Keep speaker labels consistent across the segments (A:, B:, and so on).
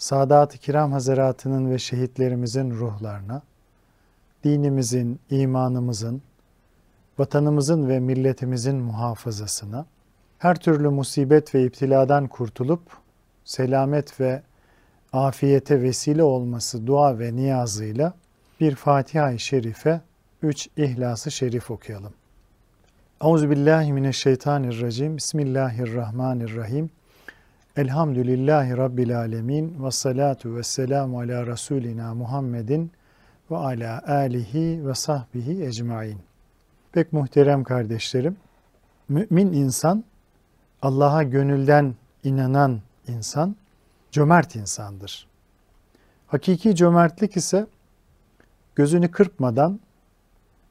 A: Sadat-ı Kiram Hazaratı'nın ve şehitlerimizin ruhlarına, dinimizin, imanımızın, vatanımızın ve milletimizin muhafazasına, her türlü musibet ve iptiladan kurtulup selamet ve afiyete vesile olması dua ve niyazıyla bir Fatiha-i Şerife, üç İhlas-ı Şerif okuyalım. Euzubillahimineşşeytanirracim. Bismillahirrahmanirrahim. Elhamdülillahi Rabbil alemin. Ve salatu ve selamu ala Resulina Muhammedin ve ala alihi ve sahbihi ecmain. Pek muhterem kardeşlerim, mümin insan, Allah'a gönülden inanan insan, cömert insandır. Hakiki cömertlik ise gözünü kırpmadan,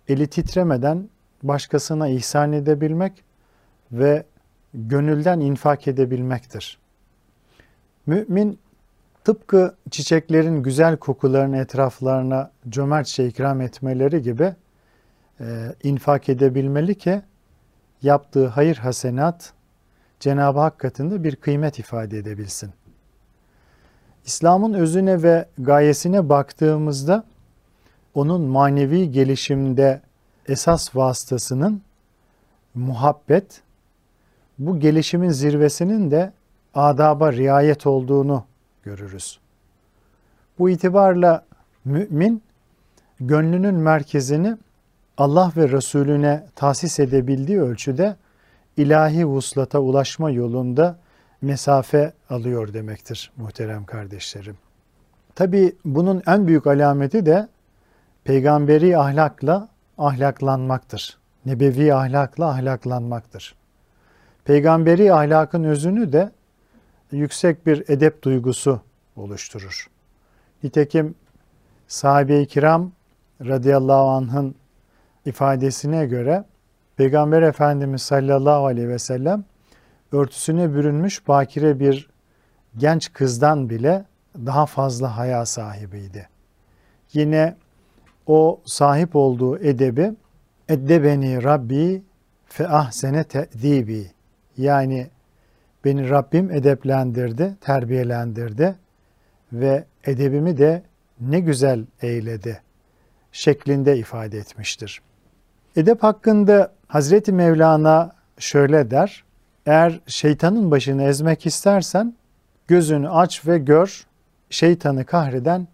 A: eli titremeden başkasına ihsan edebilmek ve gönülden infak edebilmektir. Mümin tıpkı çiçeklerin güzel kokularını etraflarına cömertçe ikram etmeleri gibi e, infak edebilmeli ki yaptığı hayır hasenat Cenab-ı Hak katında bir kıymet ifade edebilsin. İslam'ın özüne ve gayesine baktığımızda onun manevi gelişimde esas vasıtasının muhabbet, bu gelişimin zirvesinin de adaba riayet olduğunu görürüz. Bu itibarla mümin gönlünün merkezini Allah ve Resulüne tahsis edebildiği ölçüde ilahi vuslata ulaşma yolunda mesafe alıyor demektir muhterem kardeşlerim. Tabi bunun en büyük alameti de peygamberi ahlakla ahlaklanmaktır. Nebevi ahlakla ahlaklanmaktır. Peygamberi ahlakın özünü de yüksek bir edep duygusu oluşturur. Nitekim sahabe-i kiram radıyallahu anh'ın ifadesine göre Peygamber Efendimiz sallallahu aleyhi ve sellem örtüsüne bürünmüş bakire bir genç kızdan bile daha fazla haya sahibiydi. Yine o sahip olduğu edebi eddebeni Rabbi fe ahsene te'dibi yani beni Rabbim edeplendirdi, terbiyelendirdi ve edebimi de ne güzel eyledi şeklinde ifade etmiştir. Edep hakkında Hazreti Mevlana şöyle der. Eğer şeytanın başını ezmek istersen gözünü aç ve gör şeytanı kahreden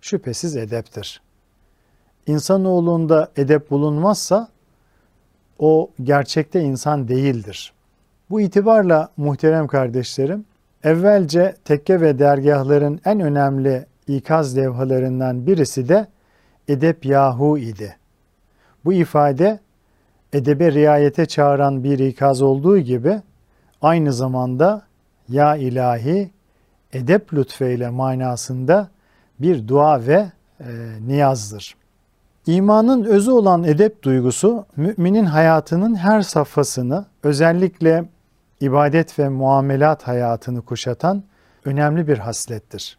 A: şüphesiz edeptir. İnsanoğlunda edep bulunmazsa o gerçekte insan değildir. Bu itibarla muhterem kardeşlerim, evvelce tekke ve dergahların en önemli ikaz levhalarından birisi de edep yahu idi. Bu ifade edebe riayete çağıran bir ikaz olduğu gibi aynı zamanda ya ilahi edep lütfeyle manasında bir dua ve e, niyazdır. İmanın özü olan edep duygusu müminin hayatının her safhasını özellikle ibadet ve muamelat hayatını kuşatan önemli bir haslettir.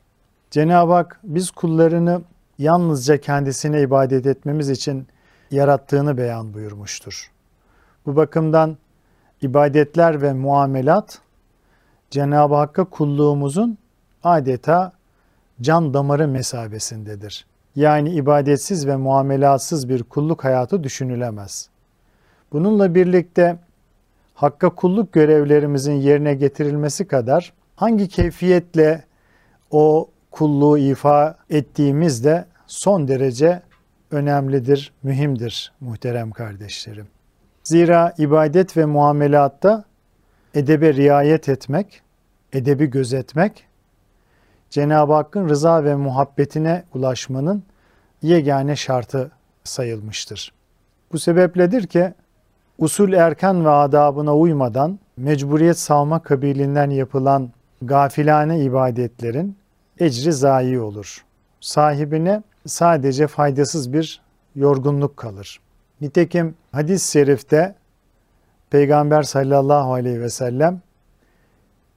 A: Cenab-ı Hak biz kullarını yalnızca kendisine ibadet etmemiz için yarattığını beyan buyurmuştur. Bu bakımdan ibadetler ve muamelat Cenab-ı Hakk'a kulluğumuzun adeta can damarı mesabesindedir. Yani ibadetsiz ve muamelatsız bir kulluk hayatı düşünülemez. Bununla birlikte Hakka kulluk görevlerimizin yerine getirilmesi kadar hangi keyfiyetle o kulluğu ifa ettiğimiz de son derece önemlidir, mühimdir muhterem kardeşlerim. Zira ibadet ve muamelatta edebe riayet etmek, edebi gözetmek, Cenab-ı Hakk'ın rıza ve muhabbetine ulaşmanın yegane şartı sayılmıştır. Bu sebepledir ki usul erkan ve adabına uymadan mecburiyet savma kabilinden yapılan gafilane ibadetlerin ecri zayi olur. sahibine sadece faydasız bir yorgunluk kalır. Nitekim hadis-i şerifte Peygamber sallallahu aleyhi ve sellem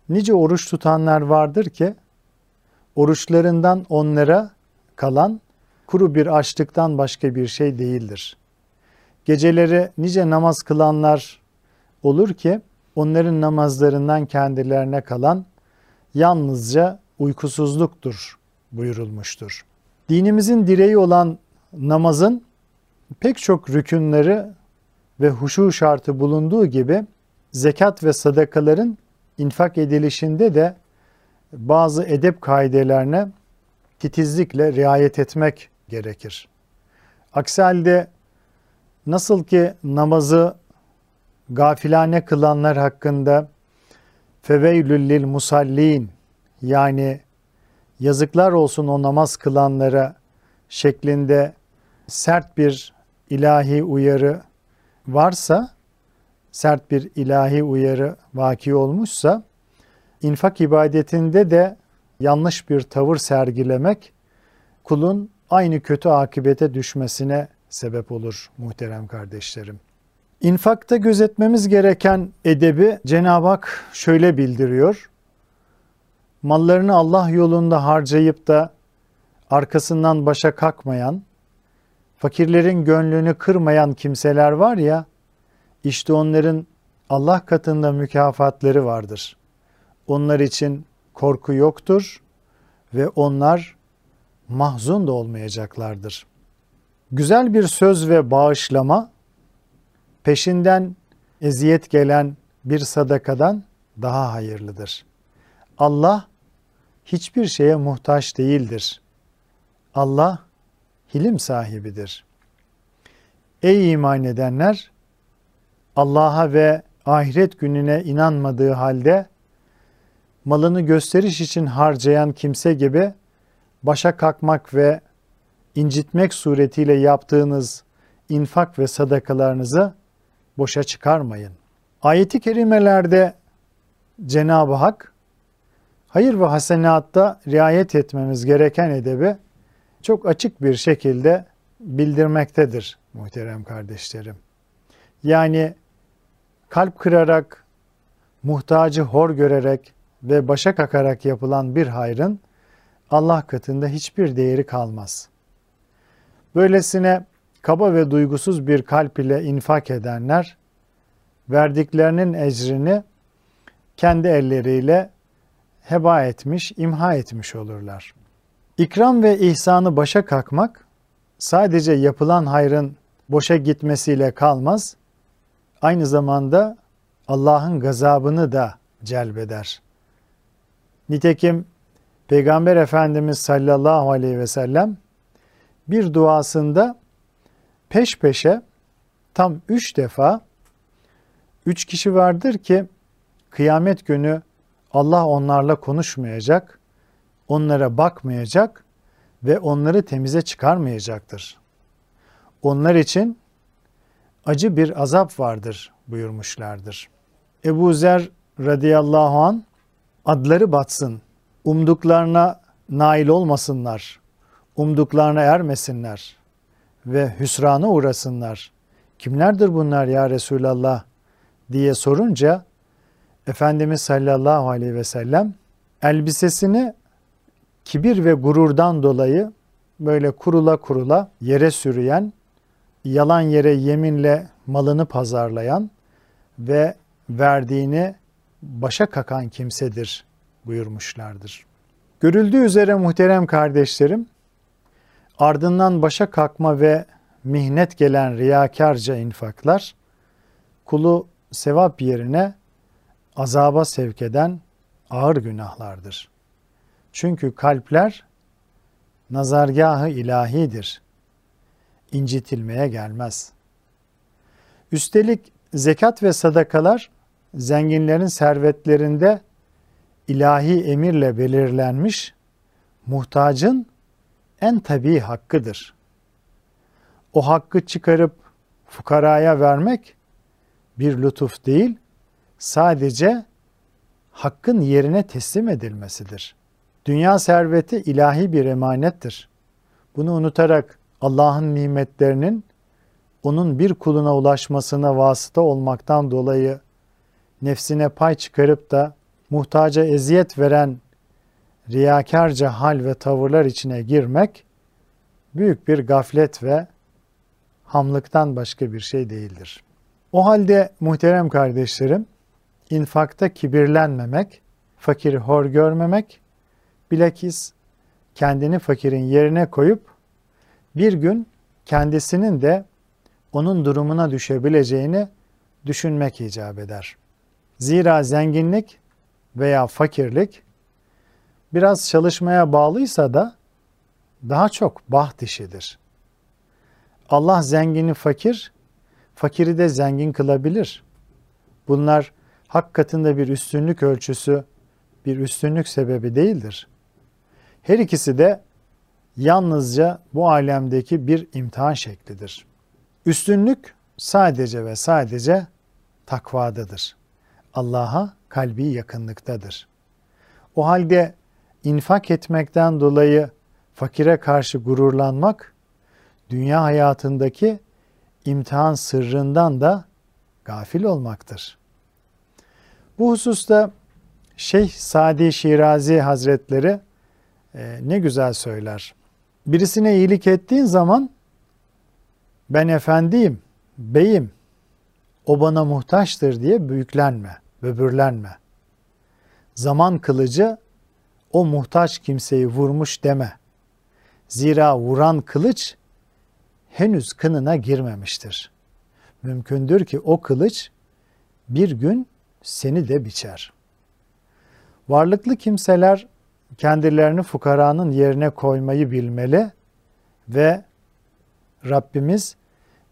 A: nice oruç tutanlar vardır ki oruçlarından onlara kalan kuru bir açlıktan başka bir şey değildir. Geceleri nice namaz kılanlar olur ki onların namazlarından kendilerine kalan yalnızca uykusuzluktur buyurulmuştur. Dinimizin direği olan namazın pek çok rükünleri ve huşu şartı bulunduğu gibi zekat ve sadakaların infak edilişinde de bazı edep kaidelerine titizlikle riayet etmek gerekir. Aksi halde nasıl ki namazı gafilane kılanlar hakkında feveylül lil musallin yani yazıklar olsun o namaz kılanlara şeklinde sert bir ilahi uyarı varsa, sert bir ilahi uyarı vaki olmuşsa, infak ibadetinde de yanlış bir tavır sergilemek kulun aynı kötü akibete düşmesine sebep olur muhterem kardeşlerim. İnfakta gözetmemiz gereken edebi Cenab-ı Hak şöyle bildiriyor. Mallarını Allah yolunda harcayıp da arkasından başa kalkmayan, fakirlerin gönlünü kırmayan kimseler var ya, işte onların Allah katında mükafatları vardır. Onlar için korku yoktur ve onlar mahzun da olmayacaklardır. Güzel bir söz ve bağışlama peşinden eziyet gelen bir sadakadan daha hayırlıdır. Allah hiçbir şeye muhtaç değildir. Allah hilim sahibidir. Ey iman edenler! Allah'a ve ahiret gününe inanmadığı halde malını gösteriş için harcayan kimse gibi başa kalkmak ve incitmek suretiyle yaptığınız infak ve sadakalarınızı boşa çıkarmayın. Ayeti kerimelerde Cenab-ı Hak hayır ve hasenatta riayet etmemiz gereken edebi çok açık bir şekilde bildirmektedir muhterem kardeşlerim. Yani kalp kırarak, muhtacı hor görerek ve başa kakarak yapılan bir hayrın Allah katında hiçbir değeri kalmaz. Böylesine kaba ve duygusuz bir kalp ile infak edenler, verdiklerinin ecrini kendi elleriyle heba etmiş, imha etmiş olurlar. İkram ve ihsanı başa kalkmak, sadece yapılan hayrın boşa gitmesiyle kalmaz, aynı zamanda Allah'ın gazabını da celbeder. Nitekim Peygamber Efendimiz sallallahu aleyhi ve sellem bir duasında peş peşe tam üç defa üç kişi vardır ki kıyamet günü Allah onlarla konuşmayacak, onlara bakmayacak ve onları temize çıkarmayacaktır. Onlar için acı bir azap vardır buyurmuşlardır. Ebu Zer radıyallahu an adları batsın, umduklarına nail olmasınlar, umduklarına ermesinler ve hüsrana uğrasınlar. Kimlerdir bunlar ya Resulallah diye sorunca Efendimiz sallallahu aleyhi ve sellem elbisesini kibir ve gururdan dolayı böyle kurula kurula yere sürüyen, yalan yere yeminle malını pazarlayan ve verdiğini başa kakan kimsedir buyurmuşlardır. Görüldüğü üzere muhterem kardeşlerim, ardından başa kalkma ve mihnet gelen riyakarca infaklar, kulu sevap yerine azaba sevk eden ağır günahlardır. Çünkü kalpler nazargahı ilahidir. İncitilmeye gelmez. Üstelik zekat ve sadakalar zenginlerin servetlerinde ilahi emirle belirlenmiş muhtacın en tabii hakkıdır. O hakkı çıkarıp fukaraya vermek bir lütuf değil, sadece hakkın yerine teslim edilmesidir. Dünya serveti ilahi bir emanettir. Bunu unutarak Allah'ın nimetlerinin onun bir kuluna ulaşmasına vasıta olmaktan dolayı nefsine pay çıkarıp da muhtaca eziyet veren riyakarca hal ve tavırlar içine girmek büyük bir gaflet ve hamlıktan başka bir şey değildir. O halde muhterem kardeşlerim, infakta kibirlenmemek, fakiri hor görmemek, bilakis kendini fakirin yerine koyup bir gün kendisinin de onun durumuna düşebileceğini düşünmek icap eder. Zira zenginlik veya fakirlik biraz çalışmaya bağlıysa da daha çok baht işidir. Allah zengini fakir, fakiri de zengin kılabilir. Bunlar hak katında bir üstünlük ölçüsü, bir üstünlük sebebi değildir. Her ikisi de yalnızca bu alemdeki bir imtihan şeklidir. Üstünlük sadece ve sadece takvadadır. Allah'a kalbi yakınlıktadır. O halde infak etmekten dolayı fakire karşı gururlanmak, dünya hayatındaki imtihan sırrından da gafil olmaktır. Bu hususta Şeyh Sadi Şirazi Hazretleri e, ne güzel söyler. Birisine iyilik ettiğin zaman ben efendiyim, beyim, o bana muhtaçtır diye büyüklenme, böbürlenme. Zaman kılıcı o muhtaç kimseyi vurmuş deme. Zira vuran kılıç henüz kınına girmemiştir. Mümkündür ki o kılıç bir gün seni de biçer. Varlıklı kimseler kendilerini fukaranın yerine koymayı bilmeli ve Rabbimiz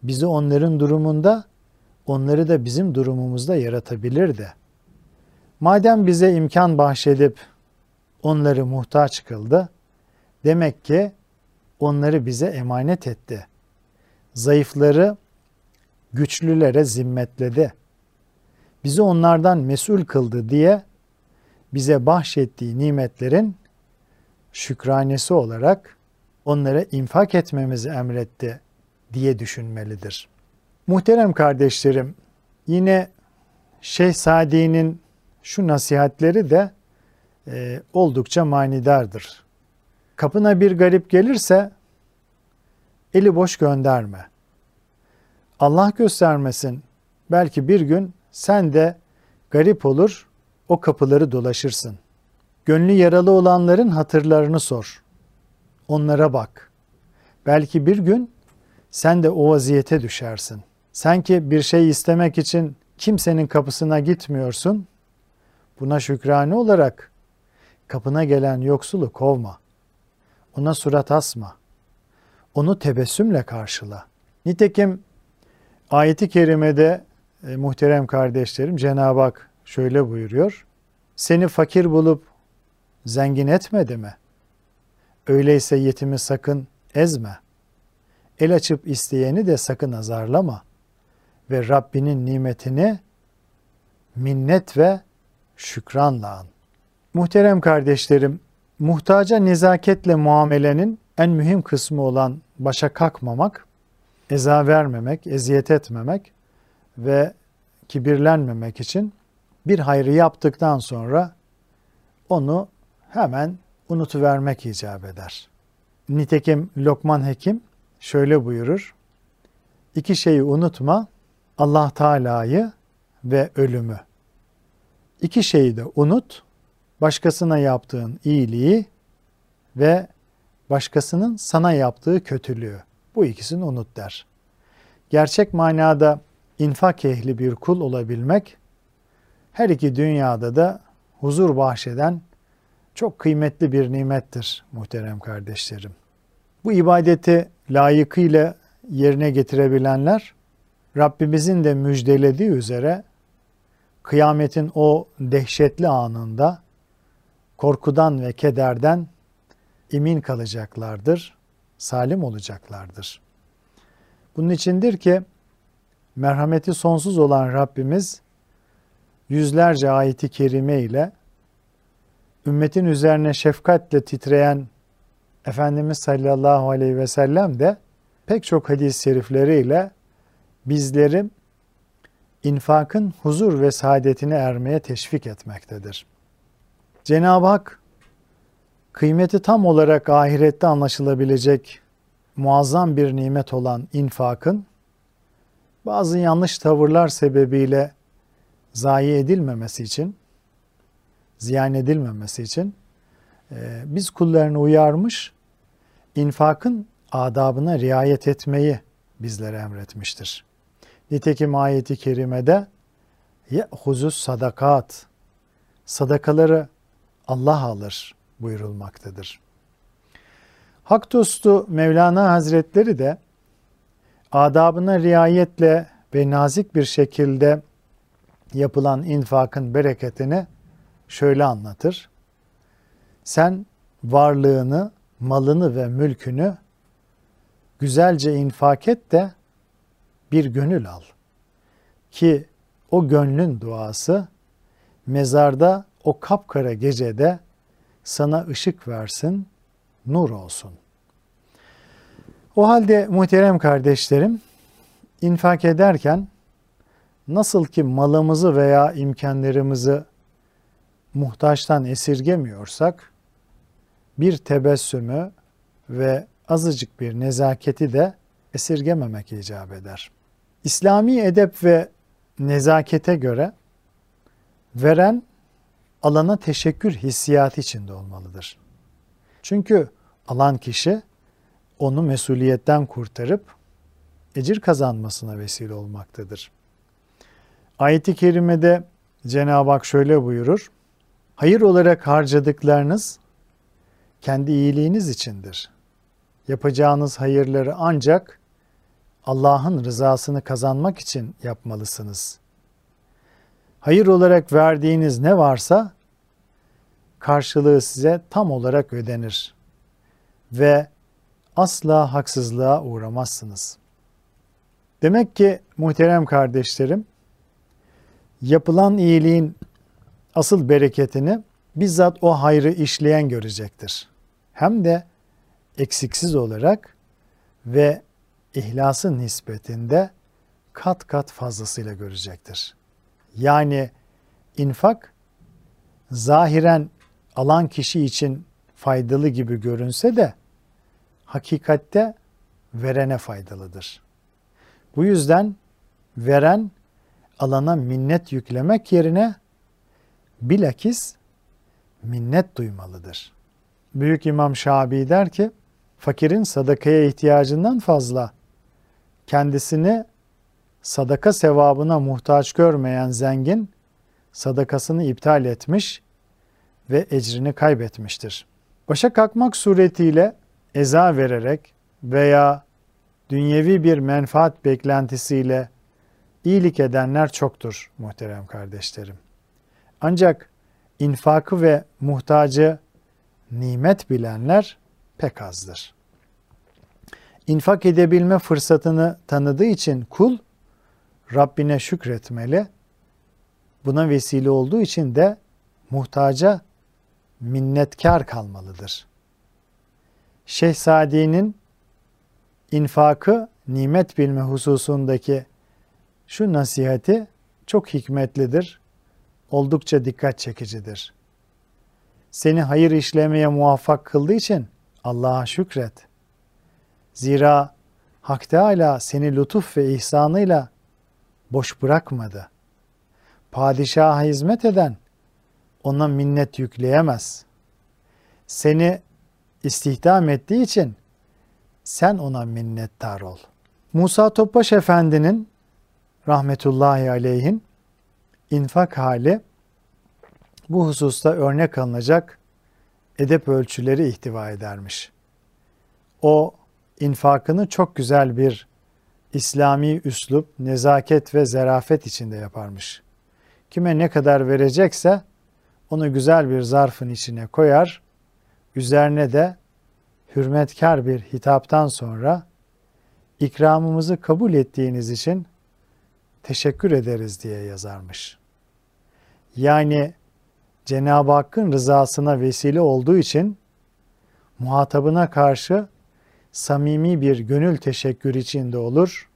A: bizi onların durumunda, onları da bizim durumumuzda yaratabilir de. Madem bize imkan bahşedip onları muhtaç kıldı, demek ki onları bize emanet etti. Zayıfları güçlülere zimmetledi. Bizi onlardan mesul kıldı diye bize bahşettiği nimetlerin şükranesi olarak onlara infak etmemizi emretti diye düşünmelidir. Muhterem kardeşlerim, yine Şeyh Sadi'nin şu nasihatleri de e, oldukça manidardır. Kapına bir garip gelirse eli boş gönderme. Allah göstermesin belki bir gün sen de garip olur o kapıları dolaşırsın. Gönlü yaralı olanların hatırlarını sor. Onlara bak. Belki bir gün sen de o vaziyete düşersin. Sanki bir şey istemek için kimsenin kapısına gitmiyorsun. Buna şükrane olarak kapına gelen yoksulu kovma. Ona surat asma. Onu tebessümle karşıla. Nitekim ayeti kerimede e, muhterem kardeşlerim Cenab-ı Hak şöyle buyuruyor. Seni fakir bulup zengin etmedi mi? Öyleyse yetimi sakın ezme. El açıp isteyeni de sakın azarlama. Ve Rabbinin nimetini minnet ve şükranla an. Muhterem kardeşlerim, muhtaca nezaketle muamelenin en mühim kısmı olan başa kalkmamak, eza vermemek, eziyet etmemek ve kibirlenmemek için bir hayrı yaptıktan sonra onu hemen unutuvermek icap eder. Nitekim Lokman Hekim şöyle buyurur. İki şeyi unutma, Allah Teala'yı ve ölümü. İki şeyi de unut, başkasına yaptığın iyiliği ve başkasının sana yaptığı kötülüğü. Bu ikisini unut der. Gerçek manada infak ehli bir kul olabilmek, her iki dünyada da huzur bahşeden çok kıymetli bir nimettir muhterem kardeşlerim. Bu ibadeti layıkıyla yerine getirebilenler Rabbimizin de müjdelediği üzere kıyametin o dehşetli anında korkudan ve kederden emin kalacaklardır, salim olacaklardır. Bunun içindir ki merhameti sonsuz olan Rabbimiz yüzlerce ayeti kerime ile ümmetin üzerine şefkatle titreyen Efendimiz sallallahu aleyhi ve sellem de pek çok hadis-i şerifleriyle bizleri infakın huzur ve saadetine ermeye teşvik etmektedir. Cenab-ı Hak kıymeti tam olarak ahirette anlaşılabilecek muazzam bir nimet olan infakın bazı yanlış tavırlar sebebiyle zayi edilmemesi için, ziyan edilmemesi için e, biz kullarını uyarmış, infakın adabına riayet etmeyi bizlere emretmiştir. Nitekim ayeti kerimede ye'huzus sadakat sadakaları Allah alır buyurulmaktadır. Hak dostu Mevlana Hazretleri de adabına riayetle ve nazik bir şekilde yapılan infakın bereketini şöyle anlatır. Sen varlığını, malını ve mülkünü güzelce infak et de bir gönül al. Ki o gönlün duası mezarda o kapkara gecede sana ışık versin, nur olsun. O halde muhterem kardeşlerim, infak ederken nasıl ki malımızı veya imkanlarımızı muhtaçtan esirgemiyorsak, bir tebessümü ve azıcık bir nezaketi de esirgememek icap eder. İslami edep ve nezakete göre veren alana teşekkür hissiyatı içinde olmalıdır. Çünkü alan kişi onu mesuliyetten kurtarıp ecir kazanmasına vesile olmaktadır. Ayet-i kerimede Cenab-ı Hak şöyle buyurur. Hayır olarak harcadıklarınız kendi iyiliğiniz içindir. Yapacağınız hayırları ancak Allah'ın rızasını kazanmak için yapmalısınız. Hayır olarak verdiğiniz ne varsa karşılığı size tam olarak ödenir ve asla haksızlığa uğramazsınız. Demek ki muhterem kardeşlerim, yapılan iyiliğin asıl bereketini bizzat o hayrı işleyen görecektir. Hem de eksiksiz olarak ve ihlasın nispetinde kat kat fazlasıyla görecektir. Yani infak zahiren alan kişi için faydalı gibi görünse de hakikatte verene faydalıdır. Bu yüzden veren alana minnet yüklemek yerine bilakis minnet duymalıdır. Büyük İmam Şabii der ki, fakirin sadakaya ihtiyacından fazla kendisini sadaka sevabına muhtaç görmeyen zengin sadakasını iptal etmiş ve ecrini kaybetmiştir. Başa kalkmak suretiyle eza vererek veya dünyevi bir menfaat beklentisiyle iyilik edenler çoktur muhterem kardeşlerim. Ancak infakı ve muhtacı nimet bilenler pek azdır. İnfak edebilme fırsatını tanıdığı için kul Rabbine şükretmeli. Buna vesile olduğu için de muhtaca minnetkar kalmalıdır. Şehzadenin infakı nimet bilme hususundaki şu nasihati çok hikmetlidir, oldukça dikkat çekicidir. Seni hayır işlemeye muvaffak kıldığı için Allah'a şükret. Zira Hak Teala seni lütuf ve ihsanıyla boş bırakmadı. Padişaha hizmet eden ona minnet yükleyemez. Seni istihdam ettiği için sen ona minnettar ol. Musa Topbaş Efendi'nin rahmetullahi aleyhin infak hali bu hususta örnek alınacak edep ölçüleri ihtiva edermiş. O infakını çok güzel bir İslami üslup, nezaket ve zerafet içinde yaparmış. Kime ne kadar verecekse onu güzel bir zarfın içine koyar, üzerine de hürmetkar bir hitaptan sonra ikramımızı kabul ettiğiniz için teşekkür ederiz diye yazarmış. Yani Cenab-ı Hakk'ın rızasına vesile olduğu için muhatabına karşı samimi bir gönül teşekkür içinde olur.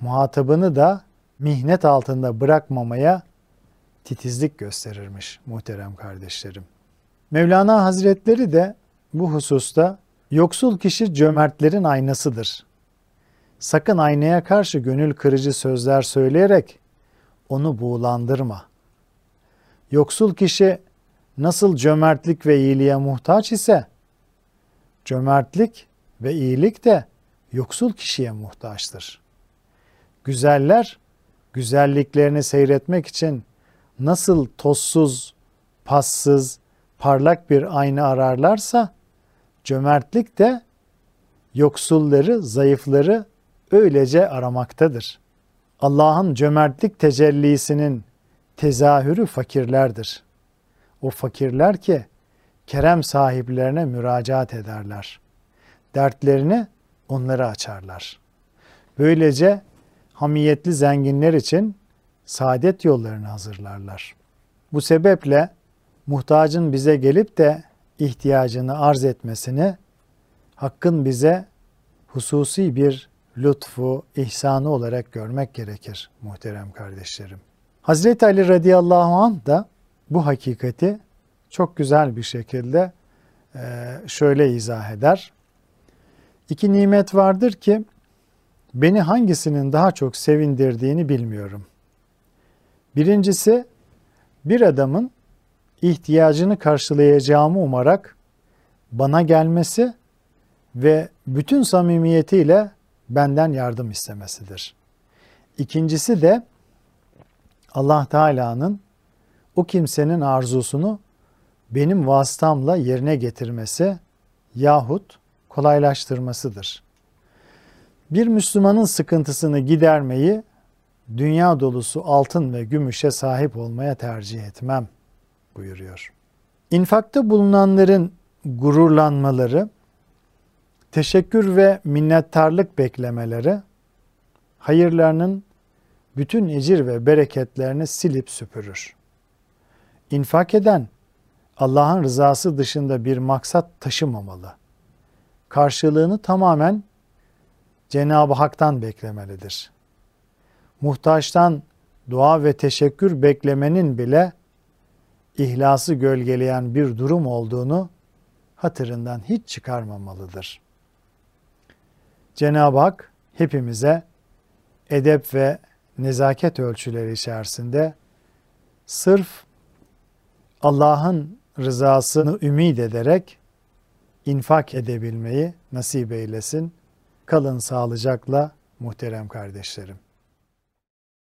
A: Muhatabını da mihnet altında bırakmamaya titizlik gösterirmiş muhterem kardeşlerim. Mevlana Hazretleri de bu hususta yoksul kişi cömertlerin aynasıdır. Sakın aynaya karşı gönül kırıcı sözler söyleyerek onu buğulandırma. Yoksul kişi nasıl cömertlik ve iyiliğe muhtaç ise cömertlik ve iyilik de yoksul kişiye muhtaçtır. Güzeller güzelliklerini seyretmek için nasıl tozsuz, passız, parlak bir ayna ararlarsa cömertlik de yoksulları, zayıfları öylece aramaktadır. Allah'ın cömertlik tecellisinin tezahürü fakirlerdir. O fakirler ki kerem sahiplerine müracaat ederler. Dertlerini onlara açarlar. Böylece hamiyetli zenginler için saadet yollarını hazırlarlar. Bu sebeple muhtacın bize gelip de ihtiyacını arz etmesini Hakk'ın bize hususi bir lütfu, ihsanı olarak görmek gerekir muhterem kardeşlerim. Hazreti Ali radıyallahu anh da bu hakikati çok güzel bir şekilde e, şöyle izah eder. İki nimet vardır ki beni hangisinin daha çok sevindirdiğini bilmiyorum. Birincisi bir adamın ihtiyacını karşılayacağımı umarak bana gelmesi ve bütün samimiyetiyle benden yardım istemesidir. İkincisi de Allah Teala'nın o kimsenin arzusunu benim vasıtamla yerine getirmesi yahut kolaylaştırmasıdır. Bir Müslümanın sıkıntısını gidermeyi dünya dolusu altın ve gümüşe sahip olmaya tercih etmem buyuruyor. İnfakta bulunanların gururlanmaları, teşekkür ve minnettarlık beklemeleri, hayırlarının bütün ecir ve bereketlerini silip süpürür. İnfak eden, Allah'ın rızası dışında bir maksat taşımamalı. Karşılığını tamamen Cenab-ı Hak'tan beklemelidir. Muhtaçtan dua ve teşekkür beklemenin bile ihlası gölgeleyen bir durum olduğunu hatırından hiç çıkarmamalıdır. Cenab-ı Hak hepimize edep ve nezaket ölçüleri içerisinde sırf Allah'ın rızasını ümit ederek infak edebilmeyi nasip eylesin. Kalın sağlıcakla muhterem kardeşlerim.